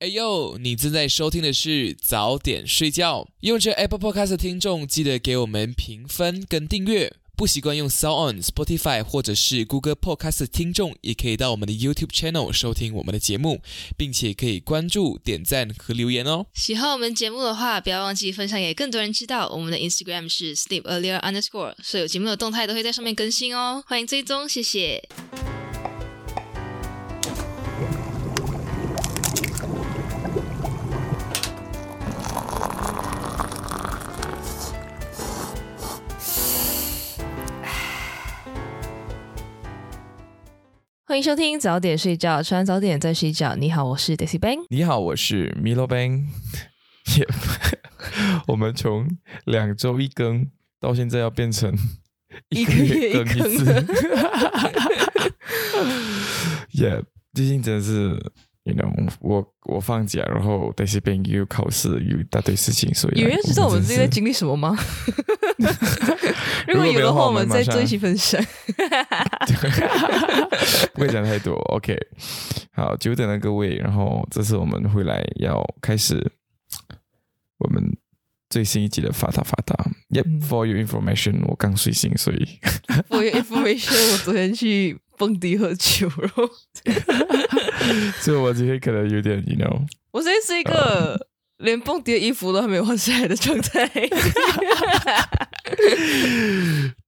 哎呦，你正在收听的是早点睡觉。用这 Apple Podcast 的听众，记得给我们评分跟订阅。不习惯用 Sound On、Spotify 或者是 Google Podcast 的听众，也可以到我们的 YouTube Channel 收听我们的节目，并且可以关注、点赞和留言哦。喜欢我们节目的话，不要忘记分享给更多人知道。我们的 Instagram 是 Sleep Earlier Underscore，所有节目的动态都会在上面更新哦。欢迎追踪，谢谢。欢迎收听早点睡觉，吃完早点再睡觉。你好，我是 Daisy Bang。你好，我是 Milo Bang。我们从两周一更到现在要变成一个月更一次。Yeah，最近真的是。You know，我我放假，然后在这边又考试，有一大堆事情，所以有人知道我们最近在经历什么吗？如果有的话，我们再做一期分享。不会讲太多。OK，好，久等了各位，然后这次我们回来要开始我们最新一集的发达发达。Yep，for your information，我刚睡醒，所以 for your information，我昨天去。蹦迪喝酒，然后，所以我今天可能有点，you know，我现在是一个连蹦迪的衣服都还没有换下来的状态。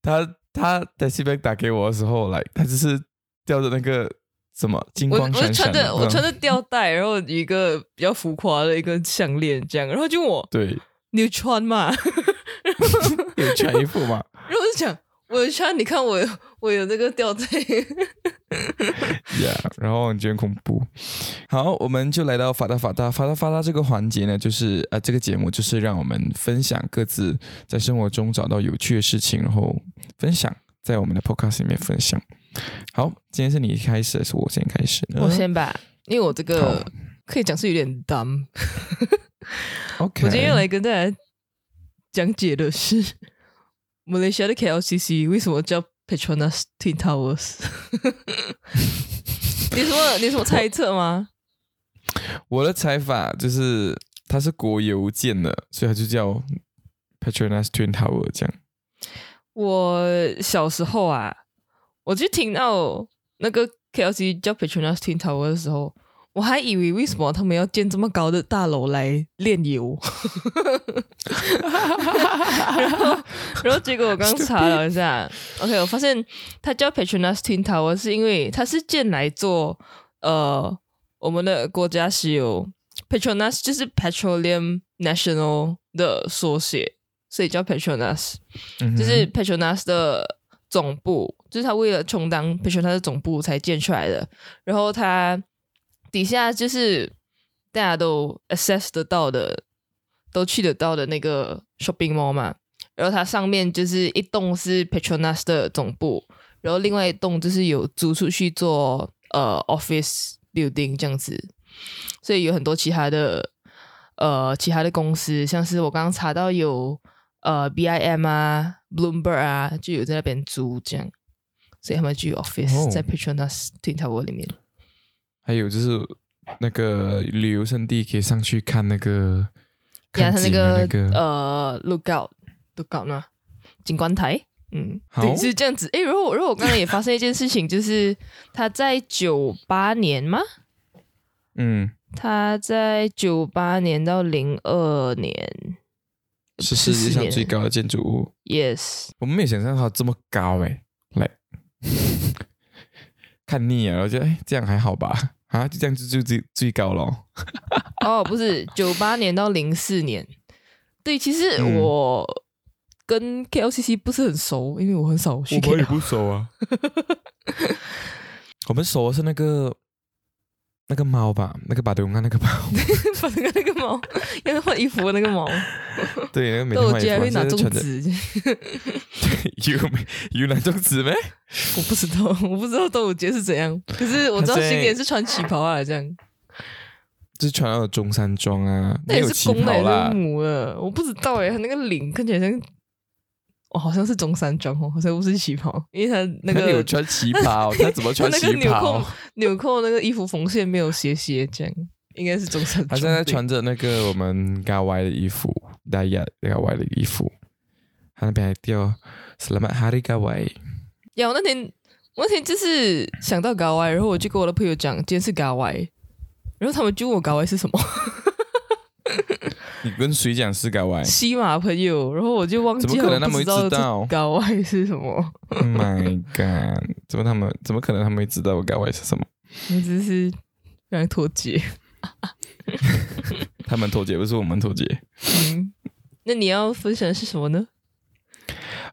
他他在西边打给我的时候，来，他只是吊着那个什么金光闪闪的，我穿着吊带，然后一个比较浮夸的一个项链，这样，然后就我，对，你穿嘛，有穿衣服嘛，然后我就讲。我穿，你看我 我有这个吊带，呀，然后觉得恐怖。好，我们就来到发达发达发达发达这个环节呢，就是呃，这个节目就是让我们分享各自在生活中找到有趣的事情，然后分享在我们的 podcast 里面分享。好，今天是你开始还是我先开始呢？我先吧，因为我这个可以讲是有点 dumb。OK，我今天要来跟大家讲解的是。马来西亚的 KLCC 为什么叫 Petronas Twin Towers？你什么？你什么猜测吗？我的猜法就是它是国有建的，所以它就叫 Petronas Twin Tower 这样。我小时候啊，我就听到那个 KLCC 叫 Petronas Twin Tower 的时候。我还以为为什么他们要建这么高的大楼来炼油，然后，然后结果我刚查了一下，OK，我发现它叫 Petronas Twin Tower 是因为它是建来做呃我们的国家石油 Petronas 就是 Petroleum National 的缩写，所以叫 Petronas，就是 Petronas 的总部，就是他为了充当 Petronas 的总部才建出来的，然后它。底下就是大家都 access 得到的，都去得到的那个 shopping mall 嘛。然后它上面就是一栋是 Petronas 的总部，然后另外一栋就是有租出去做呃 office building 这样子。所以有很多其他的呃其他的公司，像是我刚刚查到有呃 BIM 啊、Bloomberg 啊，就有在那边租这样。所以他们就有 office 在 Petronas Twin Tower 里面。还有就是那个旅游胜地，可以上去看那个，看他那个呃，lookout，lookout 呢，景观台，嗯，好，是这样子。哎，如果如果我刚刚也发生一件事情，就是他在九八年吗？嗯，他在九八年到零二年是世界上最高的建筑物。Yes，我们没有想象它这么高哎，来。看腻了，我觉得哎，这样还好吧？啊，就这样子就最最高了。哦，不是，九八年到零四年。对，其实我跟 KLCC 不是很熟，因为我很少去。我也不熟啊。我们熟的是那个。那个猫吧，那个巴德安那个猫，巴德安那个猫，要换衣服的那个猫。对，那个每天换衣服，会拿粽子。有没有拿粽子没？我不知道，我不知道端午节是怎样。可是我知道新年是穿旗袍啊，这样。就是穿那个中山装啊，那也是公的还是母的？我不知道哎，他那个领看起来像。哦，好像是中山装哦，好像不是旗袍，因为他那个有穿旗袍，他怎么穿旗袍？纽扣纽扣那个衣服缝线没有斜斜这样。应该是中山他。现在穿着那个我们嘎歪的衣服，大亚嘎歪的衣服，他那边还掉 Selamat Hari Gawai。呀，我那天我那天就是想到高歪，然后我就跟我的朋友讲今天是高歪，然后他们就问我高歪是什么，你跟谁讲是搞歪西马朋友，然后我就忘记怎么可能他们会知道这高歪是什么，？Oh my god！怎么他们怎么可能他们会知道我搞歪是什么？我只是非常脱节。他们脱节不是我们脱节。嗯，那你要分享的是什么呢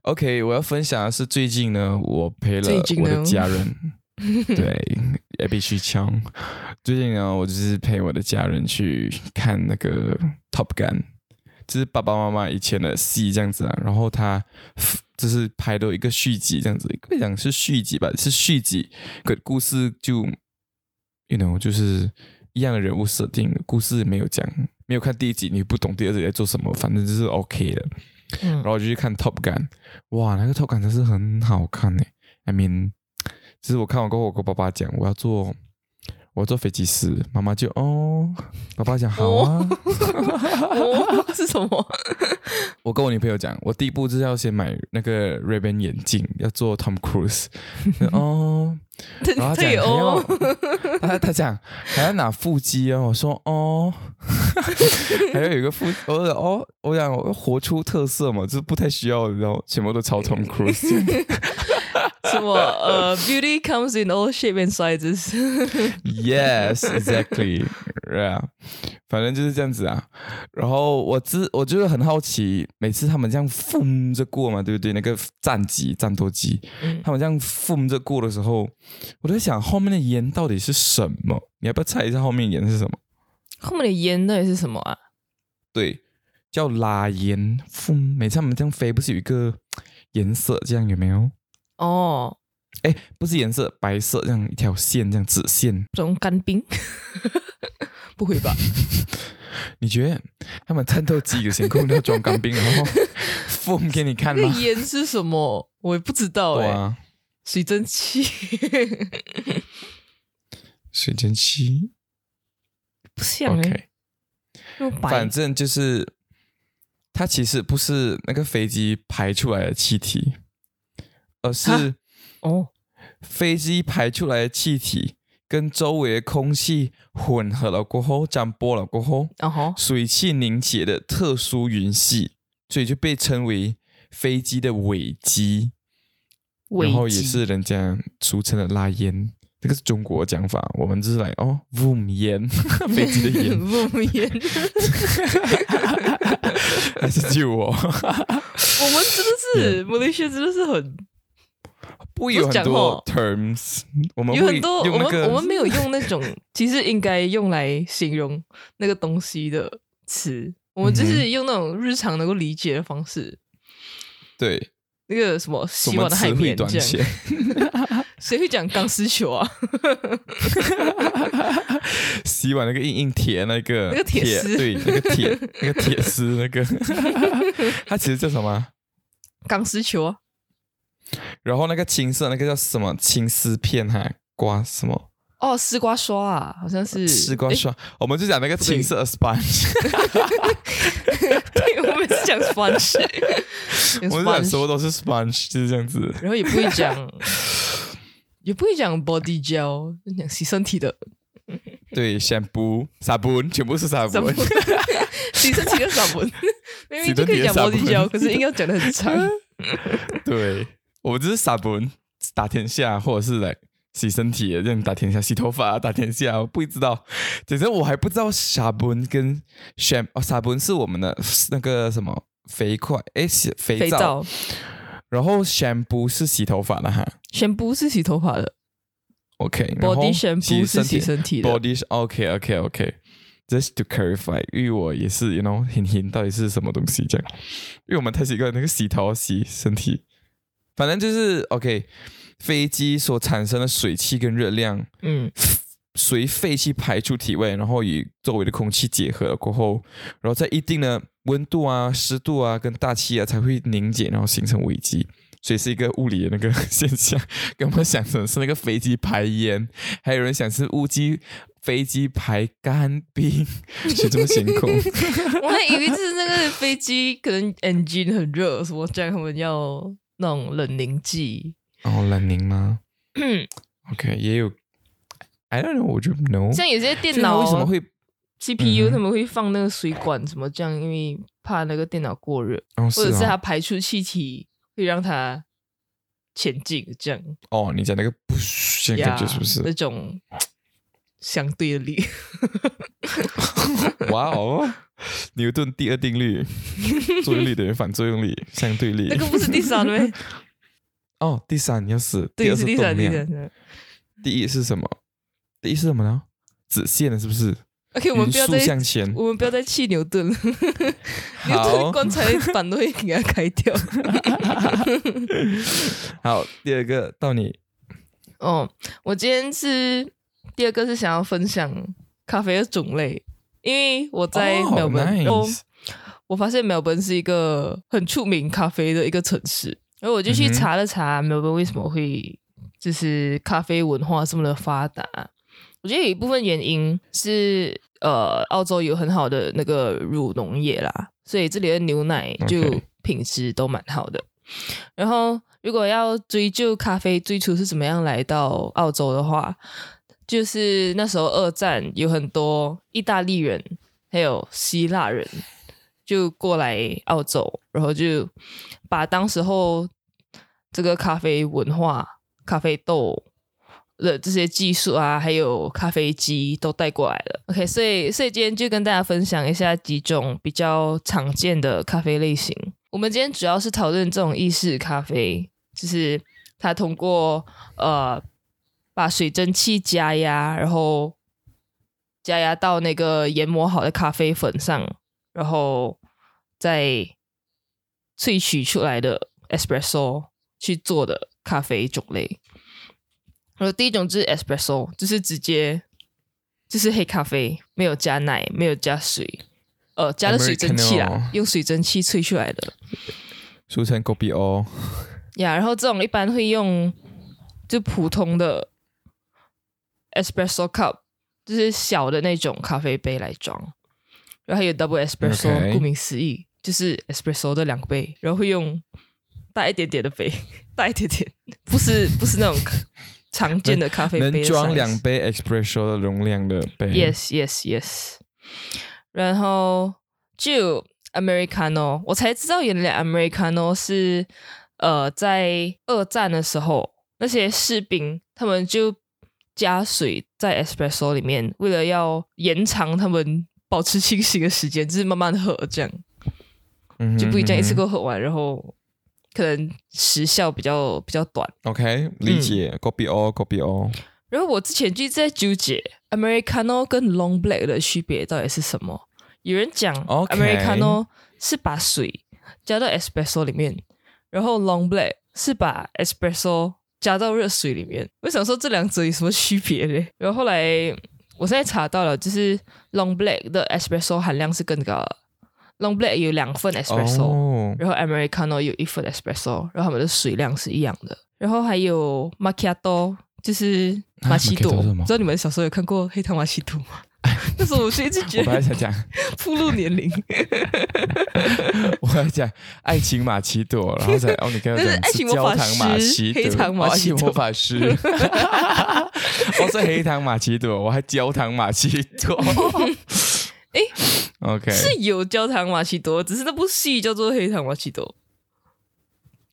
？OK，我要分享的是最近呢，我陪了我的家人，对，也必须枪。最近呢，我就是陪我的家人去看那个 Top Gun，就是爸爸妈妈以前的戏这样子啊。然后他就是拍的一个续集这样子，可以讲是续集吧，是续集，可故事就，you know，就是一样的人物设定，故事没有讲，没有看第一集，你不懂第二集在做什么，反正就是 OK 的。嗯然后我就去看 Top Gun，哇，那个 Top Gun 真是很好看呢。I mean，就是我看完过后，我跟爸爸讲我要做，我要做飞机师，妈妈就哦，爸爸讲好啊。哦，是什么？我跟我女朋友讲，我第一步就是要先买那个 Ray Ban 眼镜，要做 Tom Cruise。哦，然后讲还要哦，，他他讲还要拿腹肌哦，我说哦，还要有一个腹，我说哦，我讲我要活出特色嘛，就是不太需要，然后全部都超 Tom Cruise。什么呃，beauty comes in all shape and sizes。Yes, exactly. Yeah，反正就是这样子啊。然后我知我就是很好奇，每次他们这样疯着过嘛，对不对？那个战机、战斗机，嗯他们这样疯着过的时候，我在想后面的烟到底是什么？你要不要猜一下后面烟是什么？后面的烟到底是什么啊？对，叫拉烟风。每次他们这样飞，不是有一个颜色这样有没有？哦，哎，不是颜色，白色这样一条线，这样直线。这种干冰？不会吧？你觉得他们战斗机有先空要装干冰，然后 风给你看吗那个？烟是什么？我也不知道哎、水蒸气水蒸气。不像哎、反正就是它其实不是那个飞机排出来的气体，而是哦，飞机排出来的气体跟周围的空气混合了过后，沾波了过后，然后水汽凝结的特殊云系，所以就被称为飞机的尾机，然后也是人家俗称的拉烟。这个是中国讲法，我们就是来哦，boom 烟，飞机的烟，不烟。还是救我？我们真的是 马来西亚真的是很不有很多 terms，我们有很多，我们我们没有用那种 其实应该用来形容那个东西的词，我们就嗯是用那种日常能够理解的方式。对，那个什么洗碗的海绵这样，缺。谁会讲钢丝球啊？洗碗那个硬硬铁那个那个铁丝对，那个铁那个铁丝那个，它其实叫什么？钢丝球啊？然后那个青色那个叫什么？青丝片哈，刮什么？哦，丝瓜刷啊，好像是丝瓜刷。我们就讲那个青色的 sponge，诶对，我们是讲 sponge，我们讲所有都是 sponge，就是这样子。然后也不会讲，也不会讲 body gel，讲洗身体的对，shampoo、sabun 全部是 sabun，sabun 洗身体的 sabun，明明就可以讲 body 的 gel，可是硬要讲的很长。对，我们就是 sabun 打天下，或者是来洗身体的这样打天下，洗头发打天下，我不知道，姐姐我还不知道 sabun 跟 sham 哦，sabun 是我们的那个什么肥块，诶，洗肥皂，然后 shampoo 是洗头发的哈。宣布是洗头发的，OK，body shampoo 是洗身体的。body OK OK OK。Just to clarify，因为我也是，you know，hin hin 到底是什么东西这样？因为我们太习惯那个洗头洗身体，反正就是 OK。飞机所产生的水汽跟热量嗯随废气排出体外，然后与周围的空气结合了过后，然后在一定的温度啊、湿度啊跟大气啊才会凝结，然后形成尾基。所以是一个物理的那个 现象，跟我们想成是那个飞机排烟，还有人想是乌鸡飞机排干冰，是这么辛苦。我还以为就是那个飞机可能 engine 很热，什么这样他们要那种冷凝剂。哦，冷凝吗？OK，也有。I don't know，我就 know。像有些电脑为什么会 CPU 他们会放那个水管什么这样，因为怕那个电脑过热，哦或者是它哦排出气体会让它前进，这样哦，你讲那个不现在感觉是不是那？种相对的力。哇哦，牛顿第二定律，作用力等于反作用力，相对力。那个不是第三位，哦，第三要死，第对，二是第三，第。第一是什么？第一是什么呢？直线的是不是？OK，我们不要再向前。我们不要再气牛顿了，牛好顿棺材板都会给他开掉。好，第二个到你。哦，我今天是第二个是想要分享咖啡的种类，因为我在哦 Melbourne，、然后 nice 我发现 Melbourne 是一个很出名咖啡的一个城市，然后我就去查了查 Melbourne 为什么会就是咖啡文化这么的发达。我觉得有一部分原因是呃，澳洲有很好的那个乳农业啦，所以这里的牛奶就品质都蛮好的。然后，如果要追究咖啡最初是怎么样来到澳洲的话，就是那时候二战有很多意大利人还有希腊人就过来澳洲，然后就把当时候这个咖啡文化、咖啡豆的这些技术啊，还有咖啡机都带过来了。OK，所以所以今天就跟大家分享一下几种比较常见的咖啡类型。我们今天主要是讨论这种意式咖啡，就是它通过呃把水蒸气加压，然后加压到那个研磨好的咖啡粉上，然后再萃取出来的 espresso 去做的咖啡种类。然后第一种就是 espresso，就是直接就是黑咖啡，没有加奶，没有加水，呃，加了水蒸气啦用水蒸气萃出来的俗称 kopi o 呀。然后这种一般会用就普通的 espresso cup，就是小的那种咖啡杯来装。然后还有 double espresso，、顾名思义就是 espresso 的两杯，然后会用大一点点的杯，大一点点，不是不是那种常见的咖啡杯能装两杯 espresso 的容量的杯。Yes, yes, yes。然后就 Americano，我才知道原来 Americano 是呃在二战的时候，那些士兵他们就加水在 espresso 里面，为了要延长他们保持清醒的时间，就是慢慢喝这样，就不一定一次嗯过喝完，然后可能时效比较比较短。OK，理解 o kopi o。然后我之前就一直在纠结 Americano 跟 Long Black 的区别到底是什么。有人讲 Americano 是把水加到 espresso 里面，然后 Long Black 是把 espresso 加到热水里面。我想说这两者有什么区别嘞？然后后来我现在查到了，就是 Long Black 的 espresso 含量是更高的。Long Black 有两份 espresso，、哦，然后 Americano 有一份 espresso，然后它们的水量是一样的。然后还有 macchiato，就是啊玛奇朵。知道你们小时候有看过黑糖玛奇朵吗？那时候我是一直觉得我本来想讲，铺路年龄，我还讲爱情玛奇朵，然后才哦，你刚刚那是讲爱情魔法焦糖玛师奇朵，黑糖玛哦爱奇朵。情魔法师，我 是黑糖玛奇朵，我还焦糖玛奇朵。诶 OK 是有焦糖玛奇朵，只是那部戏叫做黑糖玛奇朵。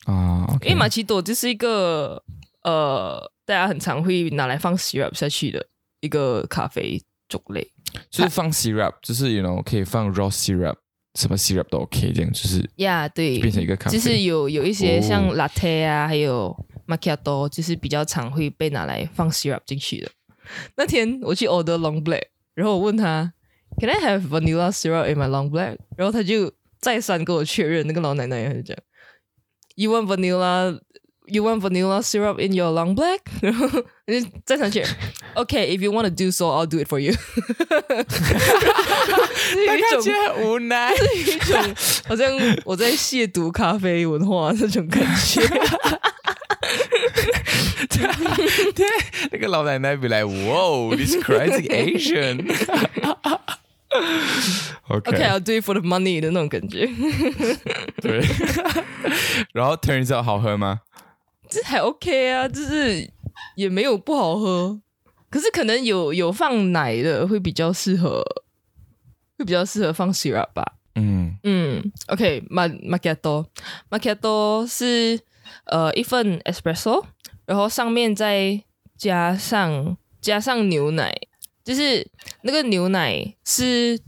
啊因为玛奇朵就是一个呃，大家很常会拿来放 syrup 下去的一个咖啡种类。就是放 syrup，就是 you know 可以放 raw syrup，什么 syrup 都 OK，这样就是呀、对，变成一个咖啡。就是有有一些像哦 latte 啊，还有 macchiato，就是比较常会被拿来放 syrup 进去的。那天我去 order long black，然后我问他，Can I have vanilla syrup in my long black？然后他就再三跟我确认，那个老奶奶也是讲，You want vanilla you want vanilla syrup in your long black？然后就再上去，OK，if、you want to do so, I'll do it for you 是有一种很无奈。有一种好像我在亵渎咖啡文化那种感觉。 对，那个老奶奶be like, "Whoa, this crazy Asian." OK，, OK，I'll、do it for the money 的那种感觉，对。然后 turns out 好喝吗？ 这还 OK 啊，就是也没有不好喝，可是可能有有放奶的会比较适合，会比较适合放 syrup 吧。嗯嗯，OK，ma macchiato macchiato 是呃一份 espresso，然后上面再加上加上牛奶，就是那个牛奶是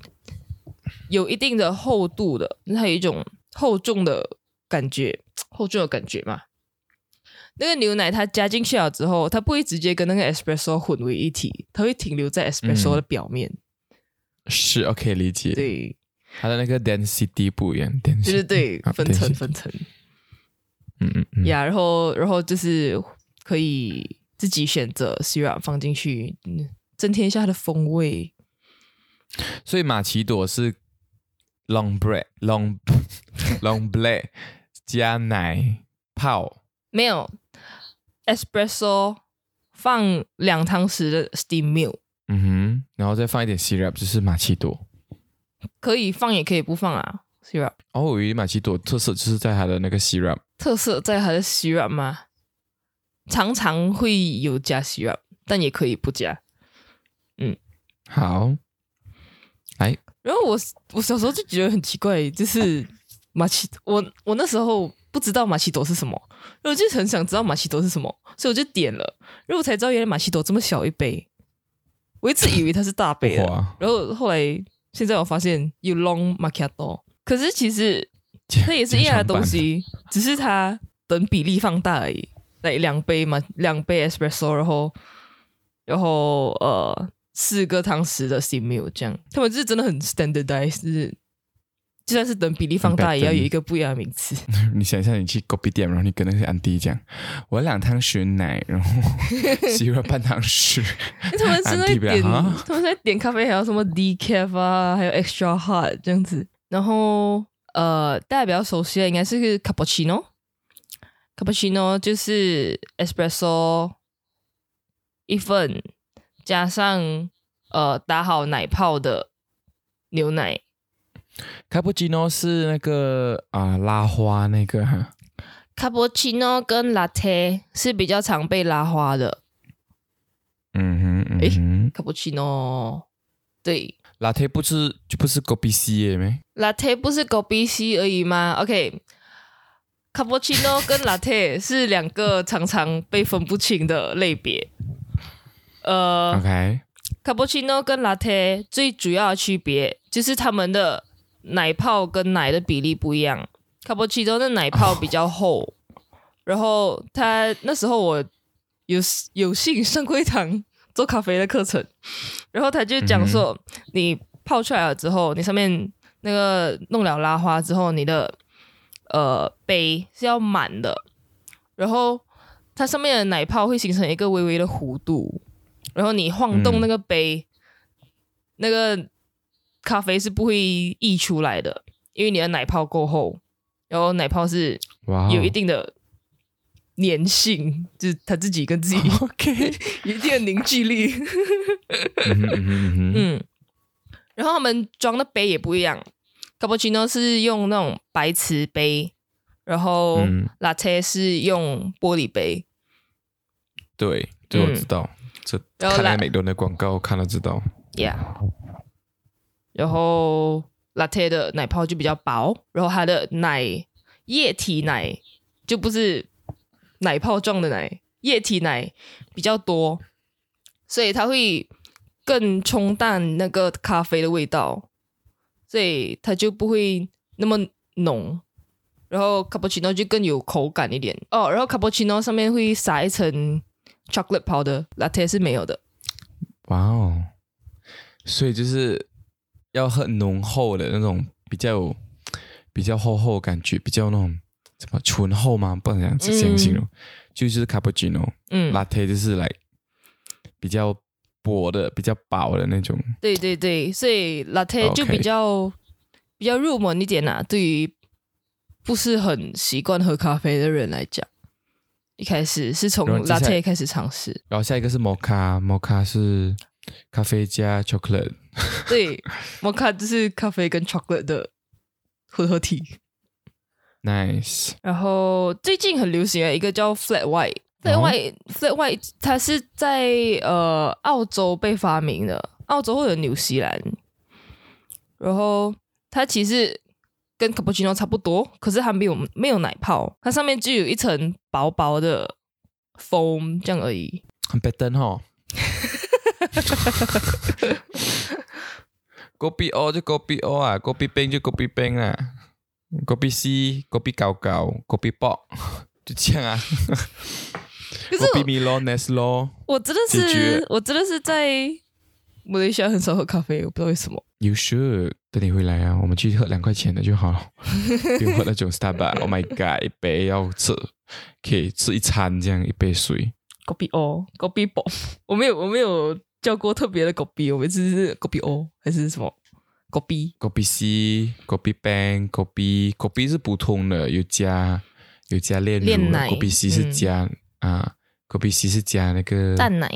有一定的厚度的，它有一种厚重的感觉，厚重的感觉嘛。那个牛奶它加进去了之后，它不会直接跟那个 espresso 混为一体，它会停留在 espresso 的表面。是 OK 理解。对，它的那个 density 不一样，density 对对分层分层。嗯嗯嗯，呀然后然后就是可以自己选择 syrup 放进去，嗯，增添一下它的风味。所以马奇朵是 long bread long long bread 加奶泡，没有 espresso 放两汤匙的 steam milk，嗯哼，然后再放一点 syrup，就是马奇朵。可以放也可以不放啊。syrup 哦，我以为马奇朵特色就是在它的那个 syrup。特色在它的 syrup 吗？常常会有加 syrup，但也可以不加。嗯好，来，然后我我小时候就觉得很奇怪，就是马奇，我我那时候不知道马奇朵是什么，我就很想知道马奇朵是什么，所以我就点了，然后我才知道原来马奇朵这么小一杯，我一直以为它是大杯的，然后后来现在我发现有 long macchiato，可是其实它也是一样的东西，只是它等比例放大而已，那两杯嘛，两杯 espresso，然后然后呃四个汤匙的 steam milk 这样，他们就是真的很 standardized，就是就算是等比例放大，也要有一个不一样的名词。你想象你去 coffee 店，然后你跟那些安迪讲，我要两汤匙奶，然后 syrup 半汤匙，因为他们是在点，他们在点咖啡还有什么 decaf 啊，还有 extra hot 这样子。然后呃，大家比较熟悉的应该是 cappuccino。cappuccino 就是 espresso 一份，加上呃打好奶泡的牛奶。卡布奇诺是那个啊，拉花那个。卡布奇诺跟拉铁是比较常被拉花的。嗯哼，哎、卡布奇诺，对，拉铁不是就不是狗鼻 C 吗？拉铁不是狗鼻 C 而已吗？OK，卡布奇诺跟拉铁是两个常常被分不清的类别。呃，OK，卡布奇诺跟拉铁最主要的区别就是他们的奶泡跟奶的比例不一样。cappuccino 的奶泡比较厚，然后他那时候我有有幸上过一堂做咖啡的课程，然后他就讲说，你泡出来了之后，你上面那个弄了拉花之后，你的呃杯是要满的，然后它上面的奶泡会形成一个微微的弧度，然后你晃动那个杯，那个咖啡是不会溢出来的，因为你的奶泡够厚，然后奶泡是有一定的粘性，就是它自己跟自己 OK，有 一定的凝聚力。嗯哼嗯哼嗯哼嗯，然后他们装的杯也不一样，cappuccino 是用那种白瓷杯，然后嗯 latte 是用玻璃杯。对，这我嗯知道，这看那个美多的广告看了知道。Yeah，然后 latte 的奶泡就比较薄，然后它的奶液体奶就不是奶泡状的奶，液体奶比较多，所以它会更冲淡那个咖啡的味道，所以它就不会那么浓。然后 cappuccino 就更有口感一点哦，然后 cappuccino 上面会撒一层 chocolate powder，latte 是没有的。哇哦，所以就是要很浓厚的那种，比较有比较厚厚的感觉，比较那种什么醇厚吗？不能这样子这样形容，就是 cappuccino、嗯，latte 就是来比较薄的、比较薄的那种。对对对，所以 latte 就比较比较入门一点啦、对于不是很习惯喝咖啡的人来讲，一开始是从 latte 开始尝试。然后下一个是 mocha，mocha 是咖啡加 chocolate。对，mocha 就是咖啡跟 chocolate 的混合体。Nice，然后最近很流行的一个叫 flat white。flat 哦 white、flat white 它是在呃澳洲被发明的，澳洲或者纽西兰。然后它其实跟 cappuccino 差不多，可是它没有没有奶泡，它上面就有一层薄薄的 foam 这样而已。很 a d 哈。kopi O 就 kopi O 啊，kopi 冰就 kopi 冰啊，kopi C，kopi 高高，kopi 爆，就这样啊。可是 kopi 我 Milo Neslo。我真的是我真的是在马来西亚很少喝咖啡，我不知道为什么。You should，等你回来啊，我们去喝两块钱的就好了，不用喝那种 Starbucks。Oh my god，一杯要吃，可以吃一餐这样一杯水。狗比哦，狗比宝，我没有我没有叫过特别的狗逼，我们次是狗逼哦还是什么？狗比 kopi C、kopi Bang、kopi kopi 是普通的，有加有加炼乳炼奶，kopi C 是嗯。加、啊，kopi C 是加那个蛋奶。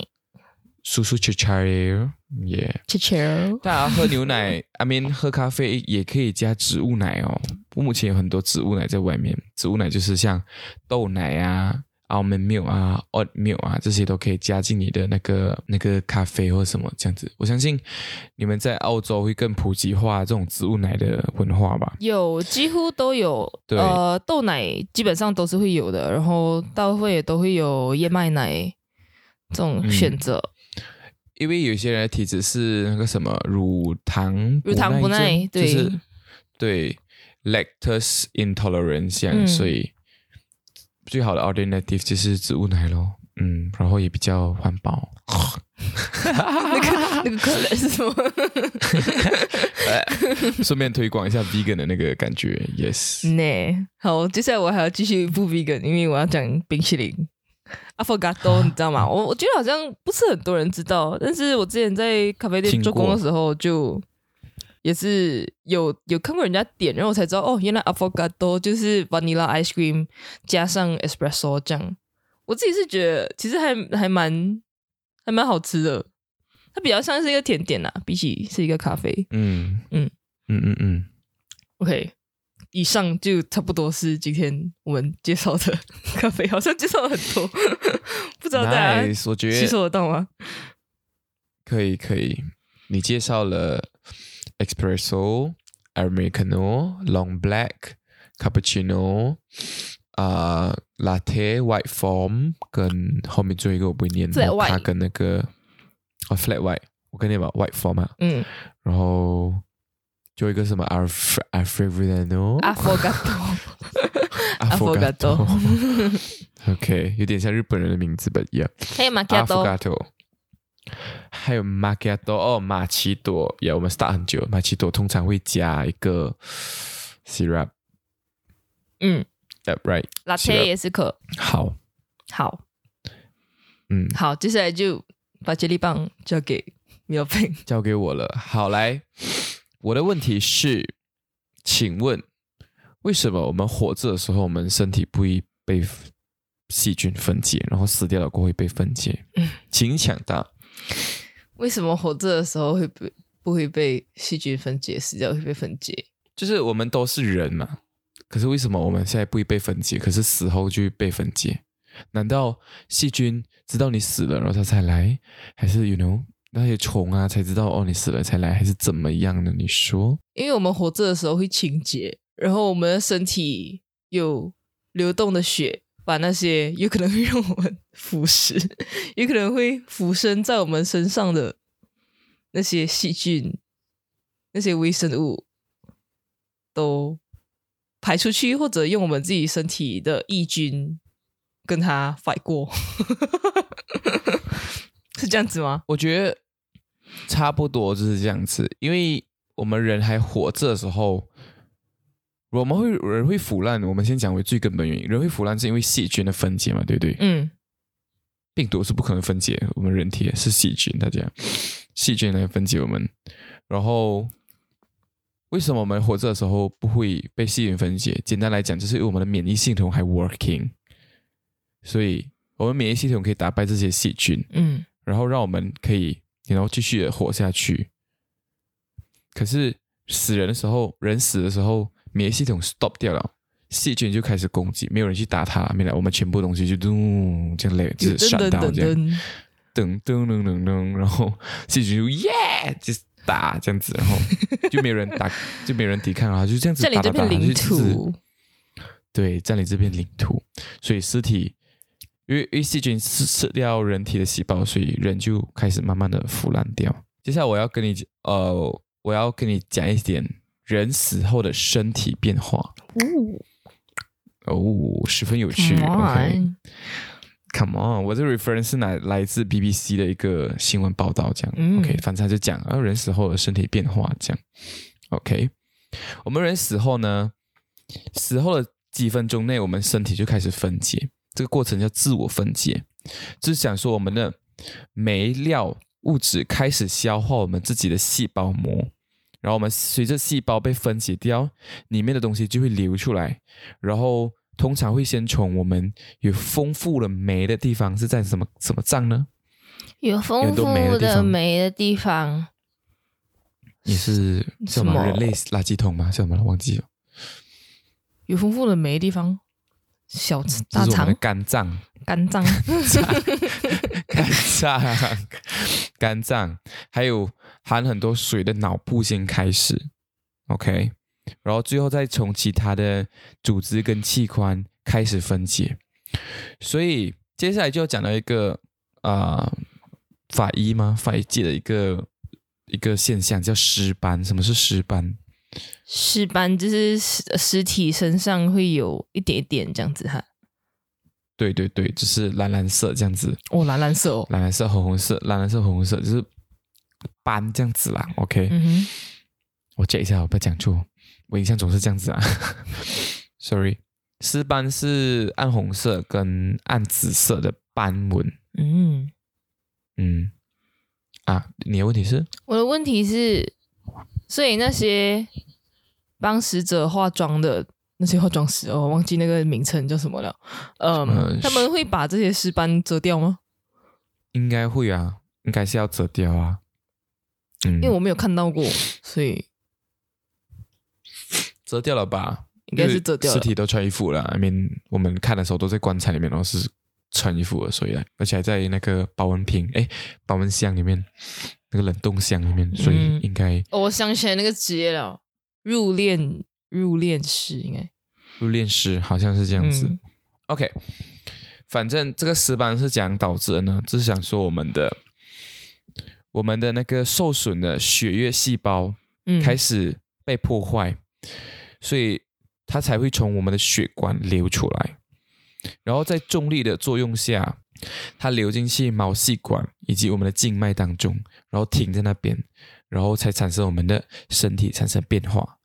叔叔 c h a r y 耶。切切大家喝牛奶，I mean 喝咖啡也可以加植物奶哦。我目前有很多植物奶在外面，植物奶就是像豆奶啊、almond milk 啊、oat milk 啊，这些都可以加进你的那个那个咖啡或什么这样子。我相信你们在澳洲会更普及化这种植物奶的文化吧。有几乎都有，对呃，豆奶基本上都是会有的，然后大部分也都会有燕麦奶这种嗯选择。因为有些人的体质是那个什么乳糖乳糖不耐症对就是对 lactose intolerance 所以最好的 alternative 就是植物奶咯。嗯，然后也比较环保。那个那个可能是什么？顺便推广一下 vegan 的那个感觉，yes。呢，好，接下来我还要继续不 vegan，因为我要讲冰淇淋。Affogato，你知道吗？我我觉得好像不是很多人知道，但是我之前在咖啡店做工的时候，就也是有有看过人家点，然后我才知道哦，原来 Affogato 就是 vanilla ice cream 加上 espresso 这样。我自己是觉得其实还还蛮还蛮好吃的，它比较像是一个甜点啦，比起是一个咖啡。嗯嗯嗯嗯嗯，OK，以上就差不多是今天我们介绍的 咖啡，好像介绍了很多，不知道大家吸得收得到吗？可以可以。你介绍了 espresso、americano、long black、cappuccino。啊、l a t t e white foam 跟后面最后一个我不会念 Flat mocha white 跟那个哦 flat white，我跟你讲 white foam 啊，嗯然后最后一个什么 alf alfredo ，Affogato， affogato OK，有点像日本人的名字，but yeah 还有 Macchiato， affogato， 还有 macchiato 哦，玛奇朵，yeah 我们 start 很久，玛奇朵通常会加一个 syrup，嗯 yep right，，Latte 也是可。好，好嗯，好，接下来就把接力棒交给苗平。交给我了。好，来，我的问题是，请问为什么我们活着的时候，我们身体不会被细菌分解，然后死掉了过后会被分解？嗯请抢答。为什么活着的时候会被不会被细菌分解，死掉会被分解？就是我们都是人嘛，可是为什么我们现在不会被分解，可是死后就会被分解？难道细菌知道你死了，然后它才来，还是 you know 那些虫啊才知道哦你死了才来，还是怎么样呢？你说？因为我们活着的时候会清洁，然后我们的身体有流动的血，把那些有可能会让我们腐蚀，有可能会附身在我们身上的那些细菌、那些微生物，都排出去，或者用我们自己身体的抑菌跟它 fight 过，是这样子吗？我觉得差不多就是这样子，因为我们人还活着的时候，我们会人会腐烂。我们先讲为最根本原因，人会腐烂是因为细菌的分解嘛，对不对？嗯病毒是不可能分解我们人体的，是细菌，大家细菌来分解我们。然后为什么我们活着的时候不会被细菌分解？简单来讲，就是因为我们的免疫系统还 working。所以我们免疫系统可以打败这些细菌，嗯然后让我们可以然后继续的活下去。可是死人的时候，人死的时候，免疫系统 stop 掉了，细菌就开始攻击，没有人去打它，没了，我们全部东西就咚这样累，就是闪到这样，噔，噔噔噔噔噔，然后细菌就耶，就是打这样子，然后 就没有人打，就没有人抵抗了，就这样子占领打打打，这片领土，对，占领这片领土，所以尸体，因为因为细菌吃吃掉人体的细胞，所以人就开始慢慢的腐烂掉。接下来我要跟你呃，我要跟你讲一点人死后的身体变化。哦，十分有趣。Come OK，on，Come on，我这个 reference 是来来自 BBC 的一个新闻报道，这样、嗯。OK，反正他就讲啊人死后的身体变化，这样。OK。我们人死后呢，死后的几分钟内，我们身体就开始分解，这个过程叫自我分解，就是讲说我们的酶料物质开始消化我们自己的细胞膜，然后我们随着细胞被分解掉，里面的东西就会流出来，然后通常会先从我们有丰富的酶的地方是在什么什么脏呢？有丰富的酶的地方霉的地方，也是叫什么人类垃圾桶吗？叫什么？忘记了，有丰富的酶的地方，小就大肠、肝脏。肝脏，肝脏、肝脏，还有含很多水的脑部先开始，OK，然后最后再从其他的组织跟器官开始分解。所以接下来就要讲到一个啊、呃法医吗？法医界的一个一个现象叫尸斑。什么是尸斑？尸斑就是尸尸体身上会有一点一点这样子哈。对对对，就是蓝蓝色这样子。哦，蓝蓝色哦，蓝蓝色、红红色、蓝蓝色、红红色，就是斑这样子啦。OK，、嗯，我 check 一下，我不要讲错，我印象总是这样子啊。Sorry，尸斑是暗红色跟暗紫色的斑纹。嗯，嗯，啊，你的问题是？我的问题是，所以那些帮死者化妆的那些化妆师，哦，我忘记那个名称叫什么了。嗯，呃他们会把这些尸斑遮掉吗？应该会啊，应该是要遮掉啊。嗯，因为我没有看到过，所以折掉了吧？应该是折掉了。尸体都穿衣服了。I mean，我们看的时候都在棺材里面，然后是穿衣服的，所以，而且还在那个保温瓶，哎，保温箱里面，那个冷冻箱里面，所以嗯应该哦我想起来那个职业了，入殓入殓师应该入殓师好像是这样子。嗯 OK，反正这个尸斑是怎样导致的呢？就是想说我们的我们的那个受损的血液细胞嗯开始被破坏，所以它才会从我们的血管流出来，然后在重力的作用下，它流进去毛细管以及我们的静脉当中，然后停在那边，然后才产生我们的身体产生变化，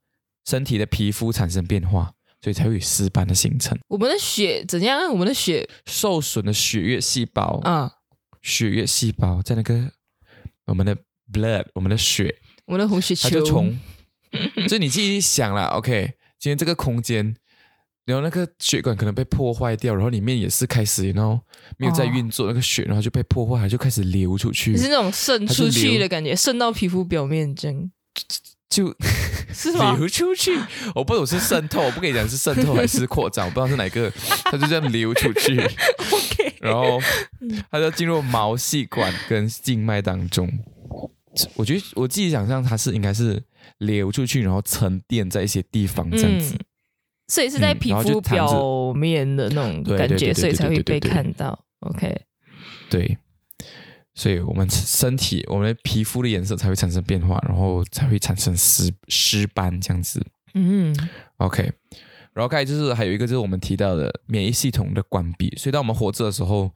身体的皮肤产生变化，所以才会有尸斑的形成。我们的血怎样啊？我们的血受损的血液细胞，啊，血液细胞在那个我们的 blood，我们的血，我们的红血球它就从，就你自己想了，OK，今天这个空间，然后那个血管可能被破坏掉，然后里面也是开始，然后没有在运作，那个血然后就被破坏，它就开始流出去就，是那种渗出去的感觉，渗到皮肤表面这样，就是吗？流出去。我不懂是渗透，我不跟你讲是渗透还是扩张，我不知道是哪个，它就这样流出去。OK，然后它就进入毛细管跟静脉当中。我觉得我自己想象它是应该是流出去，然后沉淀在一些地方这样子。嗯所以是在嗯皮肤表面的那种感觉，所以才会被看到。OK，对，所以我们身体我们的皮肤的颜色才会产生变化，然后才会产生湿湿斑这样子。嗯 OK，然后刚才就是还有一个就是我们提到的免疫系统的关闭，所以当我们活着的时候，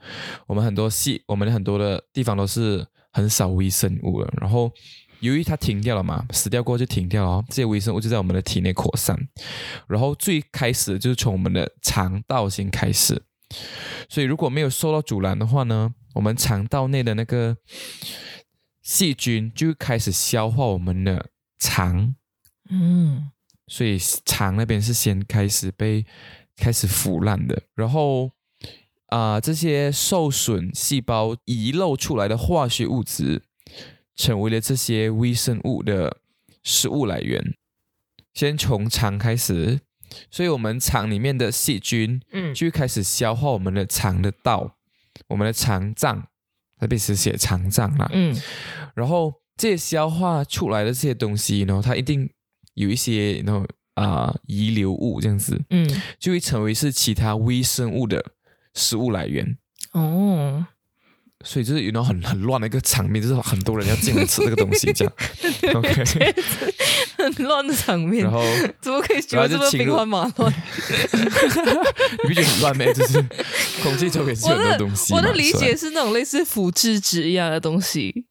我们很多细我们的很多的地方都是很少微生物了，然后由于它停掉了嘛，死掉过后就停掉了，这些微生物就在我们的体内扩散，然后最开始就是从我们的肠道先开始，所以如果没有受到阻拦的话呢，我们肠道内的那个细菌就开始消化我们的肠。嗯所以肠那边是先开始被开始腐烂的，然后啊、这些受损细胞遗漏出来的化学物质，成为了这些微生物的食物来源。先从肠开始，所以我们肠里面的细菌嗯就开始消化我们的肠的道，我们的肠脏，那边是写肠脏啦。嗯然后这些消化出来的这些东西，呢它一定有一些然后啊、遗留物这样子，嗯，就会成为是其他微生物的食物来源。哦，所以就是有那种很很乱的一个场面，就是很多人要进来吃这个东西这样。OK，很乱的场面然，后怎么可以觉得这么兵荒马乱？你不觉得很乱吗？就是空气中也是有很多东西嘛。我的理解是那种类似腐质纸一样的东西，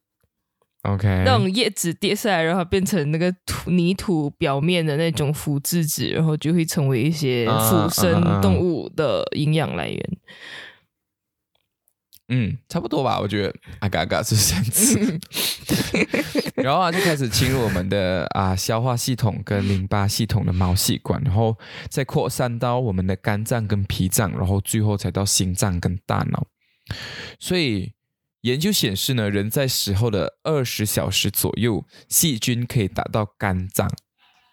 OK，那种叶子跌下来，然后变成那个土泥土表面的那种腐质质，然后就会成为一些啊腐生动物的营养来源。嗯，差不多吧，我觉得啊嘎嘎是这样子。然后啊，就开始侵入我们的啊消化系统跟淋巴系统的毛细管，然后再扩散到我们的肝脏跟脾脏，然后最后才到心脏跟大脑。所以研究显示呢，人在死后的二十小时左右，细菌可以达到肝脏，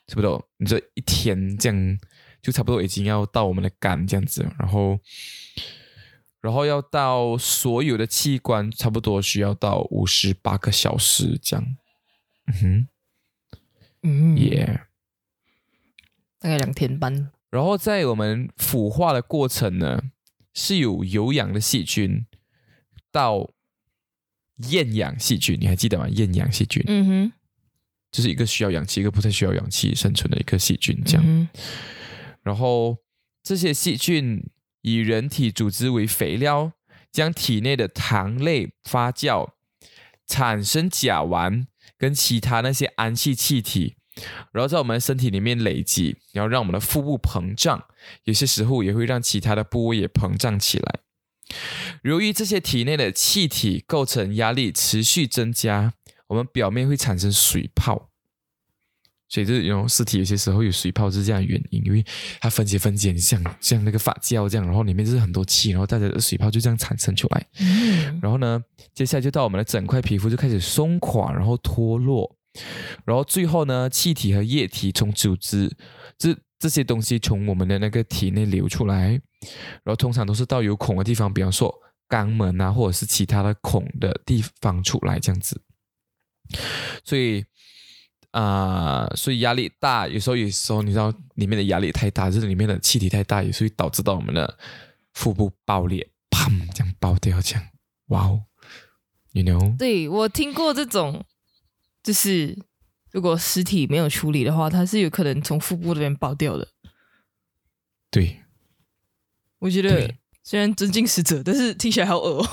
差不多你这一天这样，就差不多已经要到我们的肝这样子，然后。然后要到所有的器官，差不多需要到五十八个小时这样。嗯哼嗯哼，耶、大概两天半。然后在我们腐化的过程呢，是有有氧的细菌到厌氧细菌，你还记得吗？厌氧细菌、嗯哼，就是一个需要氧气，一个不太需要氧气生存的一个细菌，这样。嗯然后这些细菌以人体组织为肥料，将体内的糖类发酵，产生甲烷跟其他那些氨气气体，然后在我们的身体里面累积，然后让我们的腹部膨胀，有些时候也会让其他的部位也膨胀起来。由于这些体内的气体构成压力持续增加，我们表面会产生水泡。所以这种尸体有些时候有水泡是这样的原因，因为它分解分解，像像那个发酵这样，然后里面就是很多气，然后大家的水泡就这样产生出来。嗯然后呢，接下来就到我们的整块皮肤就开始松垮，然后脱落，然后最后呢，气体和液体从组织这这些东西从我们的那个体内流出来，然后通常都是到有孔的地方，比方说肛门啊，或者是其他的孔的地方出来这样子。所以啊、所以压力大，有时候有时候你知道里面的压力太大，就是里面的气体太大，也是会导致到我们的腹部爆裂，砰这样爆掉，这样，哇哦，you know，对我听过这种，就是如果尸体没有处理的话，它是有可能从腹部那边爆掉的。对我觉得对，虽然尊敬死者，但是听起来好恶哦。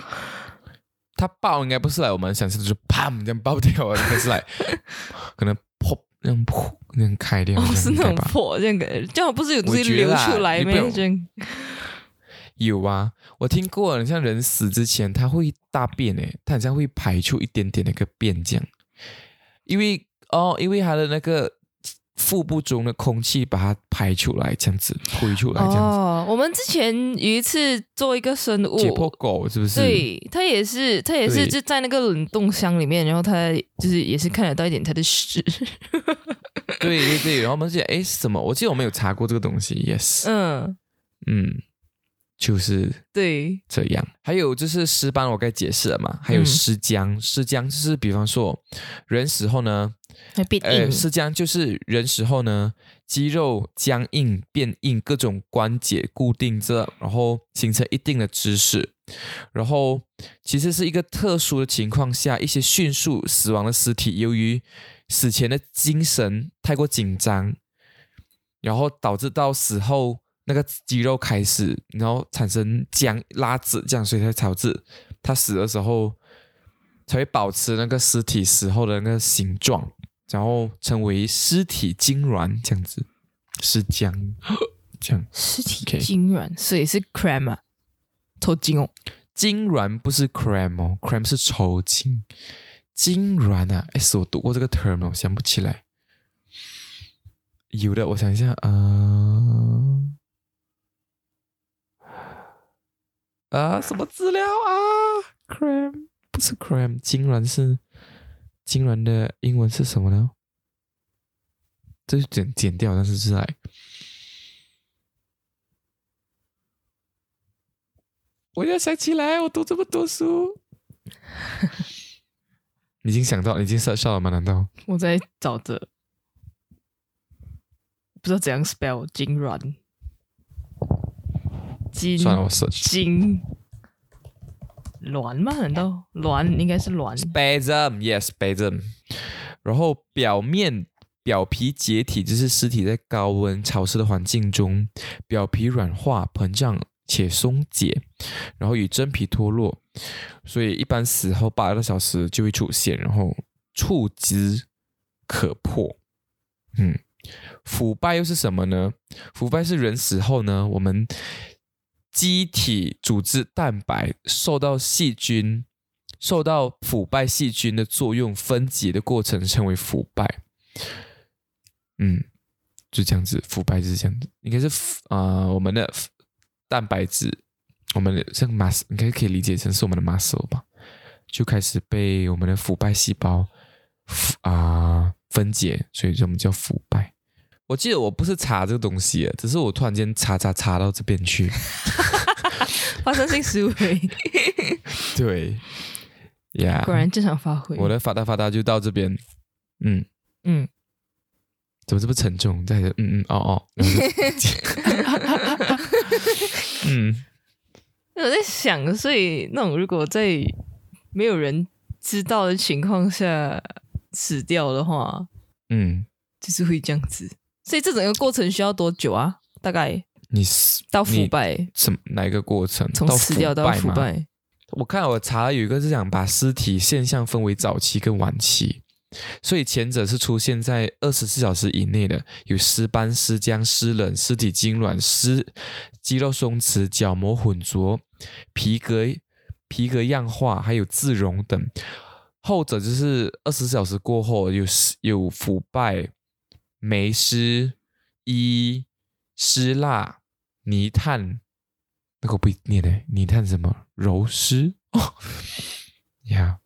他爆应该不是来我们想象的就是砰这样爆掉啊，应该是来 可能破那样破那样开掉，哦，是那种破这样感觉，这样不是有东西流出来吗？有啊，我听过，你像人死之前他会大便诶，他好像会排出一点点那个便这样，因为哦，因为他的那个腹部中的空气把它排出来，这样子推出来，这样子、哦，我们之前有一次做一个生物，解剖狗是不是？对，它也是，它也是就在那个冷冻箱里面，然后它就是也是看得到一点它的屎。对对对，然后我们就哎是什么？我记得我们有查过这个东西，yes，嗯，嗯，就是对，这样。还有就是尸斑，我该解释了嘛？还有嗯尸僵，尸僵就是比方说人死后呢，呃，硬。尸僵就是人死后呢，肌肉僵硬变硬，各种关节固定着，然后形成一定的姿势。然后其实是一个特殊的情况下，一些迅速死亡的尸体，由于死前的精神太过紧张，然后导致到死后那个肌肉开始，然后产生僵拉直，这样所以才导致他死的时候才会保持那个尸体死后的那个形状。然后称为尸体痉挛这样子，尸僵这样。尸体 OK 痉挛，所以是 cram 啊，抽筋哦。痉挛不是 cram 哦，cram 是抽筋。痉挛啊，哎，是我读过这个 term 哦，我想不起来。有的，我想一下，呃，啊，什么资料啊？cram 不是 cram，痉挛是痉挛的英文是什么呢？这是剪剪掉，但是是来。我要想起来，我读这么多书。已经想到，已经笑笑了吗？难道？我在找着，不知道怎样 spell 痉挛。筋算了，我 search。筋挛吗？难道卵应该是卵？spasm，yes，spasm。然后表面表皮解体，就是尸体在高温潮湿的环境中，表皮软化膨胀且松解，然后与真皮脱落，所以一般死后八个小时就会出现，然后触之可破。嗯，腐败又是什么呢？腐败是人死后呢，我们机体组织蛋白受到细菌受到腐败细菌的作用分解的过程称为腐败。嗯，就这样子，腐败就是这样子，应该是啊、我们的蛋白质，我们的这个 mus 应该可以理解成是我们的 muscle 吧，就开始被我们的腐败细胞腐啊、分解，所以我们叫腐败。我记得我不是查这个东西的，只是我突然间查查查到这边去。发生性思维，对，呀、果然正常发挥。我的发达发达就到这边。嗯，嗯，怎么这么沉重？在这，嗯嗯，哦哦，嗯，我在想，所以那种如果在没有人知道的情况下死掉的话，嗯，就是会这样子。所以这整个过程需要多久啊？大概你死到腐你败，什么哪一个过程？从死掉到腐吗。败。我看我查了有一个是讲把尸体现象分为早期跟晚期，所以前者是出现在二十四小时以内的，有尸斑、尸僵、尸冷、尸体痉挛、尸肌肉松弛、角膜混浊、皮革皮革样化，还有自溶等。后者就是二十四小时过后有有腐败、霉湿、衣湿蜡、泥炭。那个我不会念的，泥炭什么柔湿哦 呀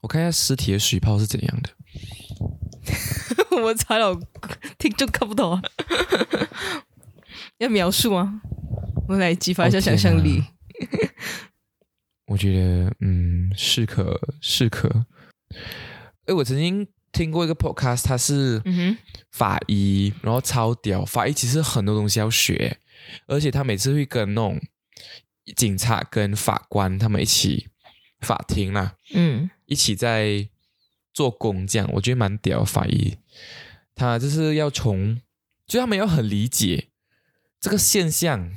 我看一下尸体的水泡是怎样的。我查了，听众看不懂啊。要描述吗？我来激发一下哦想象力。我觉得，嗯，适可适可。哎，我曾经听过一个 podcast，他是法医，然后超屌。法医其实很多东西要学，而且他每次会跟那种警察跟法官他们一起法庭啦，嗯一起在做工，这样我觉得蛮屌。法医他就是要从，就他们要很理解这个现象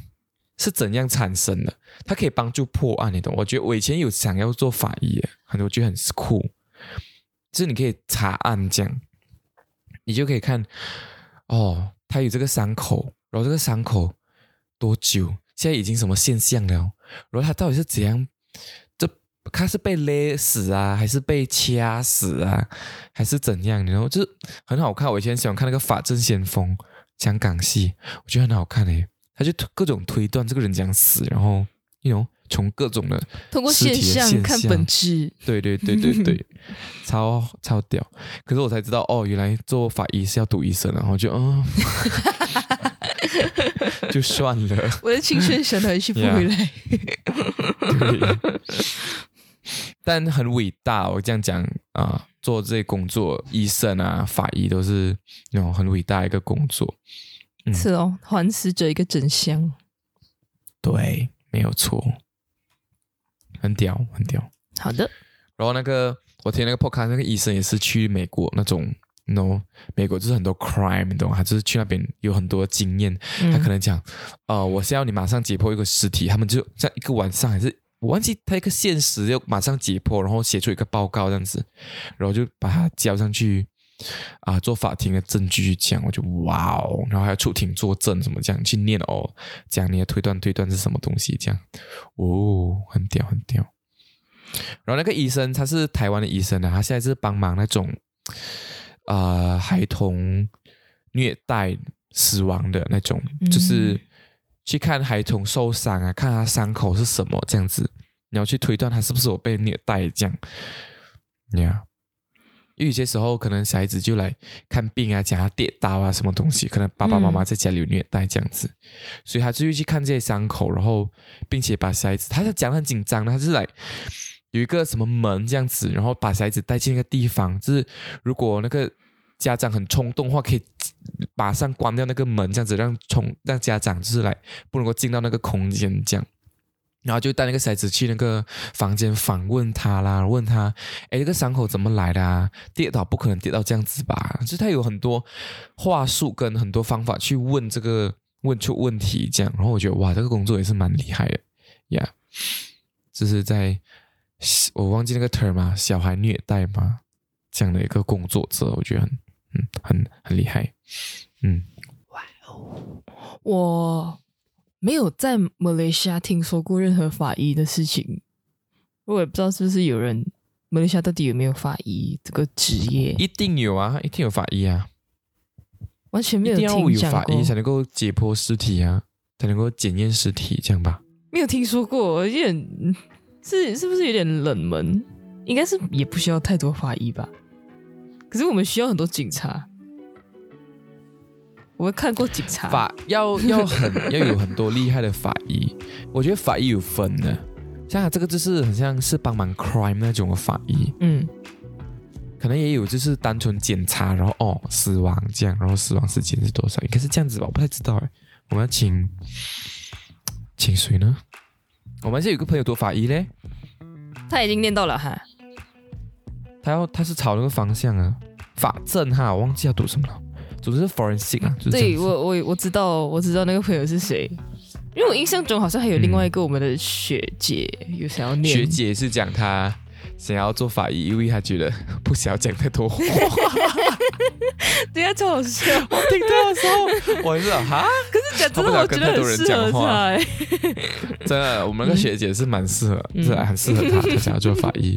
是怎样产生的，他可以帮助破案，你懂？我觉得我以前有想要做法医耶，很多我觉得很酷，就是你可以查案这样，你就可以看哦，他有这个伤口，然后这个伤口多久，现在已经什么现象了，然后他到底是怎样，这他是被勒死啊，还是被掐死啊，还是怎样？然后就是很好看。我以前喜欢看那个《法证先锋》香港戏，我觉得很好看诶。他就各种推断这个人怎样死，然后 you know 从各种的通过现象看本质。对对对对对，超超屌。可是我才知道哦，原来做法医是要读医生的，然后就嗯，就算了。我的青春想来去不回来。对，但很伟大。我这样讲啊、做这些工作，医生啊、法医都是那种很伟大的一个工作。嗯是哦，还死者一个真相。对，没有错，很屌，很屌。好的，然后那个我听那个 podcast，那个医生也是去美国那种。no，美国就是很多 crime，你懂吗？他就是去那边有很多经验，他可嗯能讲，呃，我是要你马上解剖一个尸体，他们就在一个晚上还是我忘记他一个现实要马上解剖，然后写出一个报告这样子，然后就把它交上去啊、做法庭的证据去讲，我就哇哦，然后还要出庭作证什么这样去念哦，讲你的推断推断是什么东西这样，哦，很屌很屌。然后那个医生他是台湾的医生啊，他现在是帮忙那种呃孩童虐待死亡的那种，就是去看孩童受伤啊，看他伤口是什么这样子，你要去推断他是不是有被虐待这样，呀。因为有些时候可能小孩子就来看病啊，讲他跌倒啊，什么东西，可能爸爸妈妈在家里虐待这样子，所以他就会去看这些伤口，然后并且把小孩子，他是讲很紧张的，他是来有一个什么门这样子，然后把小孩子带进一个地方，就是如果那个家长很冲动的话，可以马上关掉那个门，这样子让冲让家长就是来不能够进到那个空间这样。然后就带那个骰子去那个房间访问他啦，问他，哎，这个伤口怎么来的啊？跌倒不可能跌到这样子吧？就他有很多话术跟很多方法去问这个问出问题，这样。然后我觉得哇，这个工作也是蛮厉害的呀。就是在我忘记那个 term 嘛，小孩虐待嘛这样的一个工作者，我觉得很嗯很很厉害。嗯，哇哦，我。没有在马来西亚听说过任何法医的事情，我也不知道是不是有人马来西亚到底有没有法医这个职业？一定有啊，一定有法医啊，完全没有听讲有法医才能够解剖尸体啊，才能够检验尸体，这样吧？没有听说过，有点是是不是有点冷门？应该是也不需要太多法医吧？可是我们需要很多警察。我看过警察。法要 要很要有很多厉害的法医，我觉得法医有分的，像他这个就是很像是帮忙 crime 那种的法医，嗯，可能也有就是单纯检查，然后哦死亡这样，然后死亡时间是多少，应该是这样子吧，我不太知道哎，我们要请请谁呢？我们这有个朋友读法医嘞，他已经念到了哈，他要他是朝那个方向啊，法政哈，我忘记要读什么了。主是 forensic 啊，对我我我知道我知道那个朋友是谁，因为我印象中好像还有另外一个我们的学姐有想要念，学姐是讲她想要做法医，因为她觉得不想要讲太多话。对啊，超好笑！我听到的时候，我是哈，可是讲真的，我觉得很适合他。真的，我们那个学姐是蛮适合，是很适合她，她想要做法医。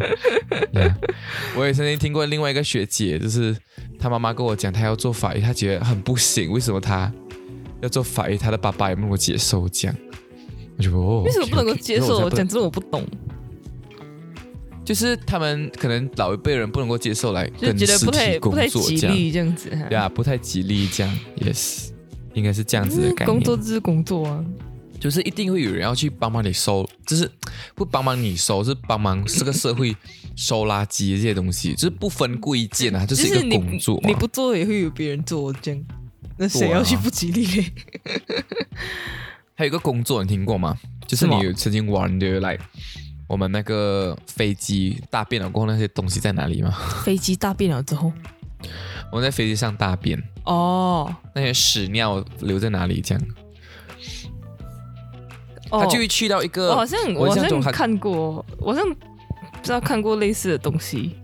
我也曾经听过另外一个学姐，就是她妈妈跟我讲，她要做法医，她觉得很不行。为什么她要做法医？她的爸爸也不能够接受这样。我就哦，为什么不能够接受？讲真，我不懂。就是他们可能老一辈人不能够接受来跟尸体工作这样子，对啊，不太吉利这样，yes，应该是这样子的感觉。工作就是工作啊，就是一定会有人要去帮忙你收，就是不帮忙你收，是帮忙这个社会收垃圾这些东西，就是不分贵贱啊，就是一个工作。你不做也会有别人做这样，那谁要去不吉利嘞？还有一个工作你听过吗？就是你有曾经玩的来。我们那个飞机大便了过后，那些东西在哪里吗？飞机大便了之后，我们在飞机上大便哦，那些屎尿留在哪里？这样，他就会去到一个，好像我好像看过，我好像不知道看过类似的东西。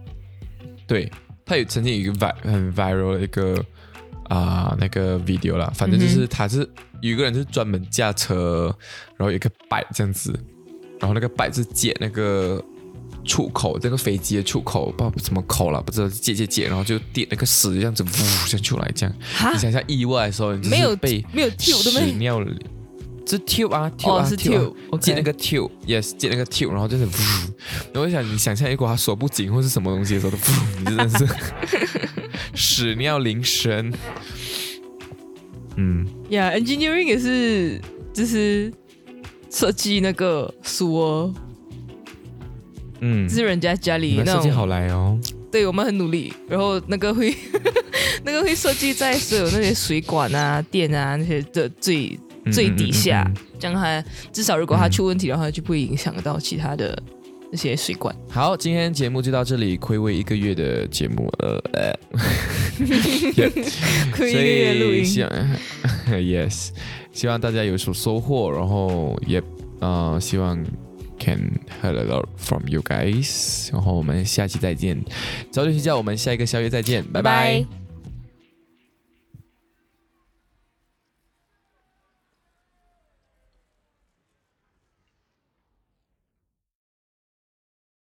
对他有曾经有一个 vi 很 viral 的一个啊那个 video 啦，反正就是他是有一个人是专门驾车，然后有一个摆这样子。然后那个摆是解那个出口，这个飞机的出口不知道什么口了，不知道解解解，然后就点那个屎这样子呜先出来这样。你想想意外的时候，没有被没有吐的屎尿了，是吐啊吐啊吐，解那个吐，yes 解那个吐，然后就是呜。然后想你想象如果他锁不紧或是什么东西的时候，呜，真的是 屎尿淋身。嗯，Yeah，engineering 也是就是。设计那个书哦，嗯，是人家家里那种。设计好来哦。对我们很努力，然后那个会 那个会设计在所有那些水管啊、电啊那些的最最底下，这样它至少如果它出问题的话，就不会影响到其他的那些水管。好，今天节目就到这里，亏违一个月的节目了，亏一个月录音，Yes。希望大家有所收获，然后也呃希望 can hear a lot from you guys，然后我们下期再见，早点睡觉，我们下一个宵夜再见，拜拜。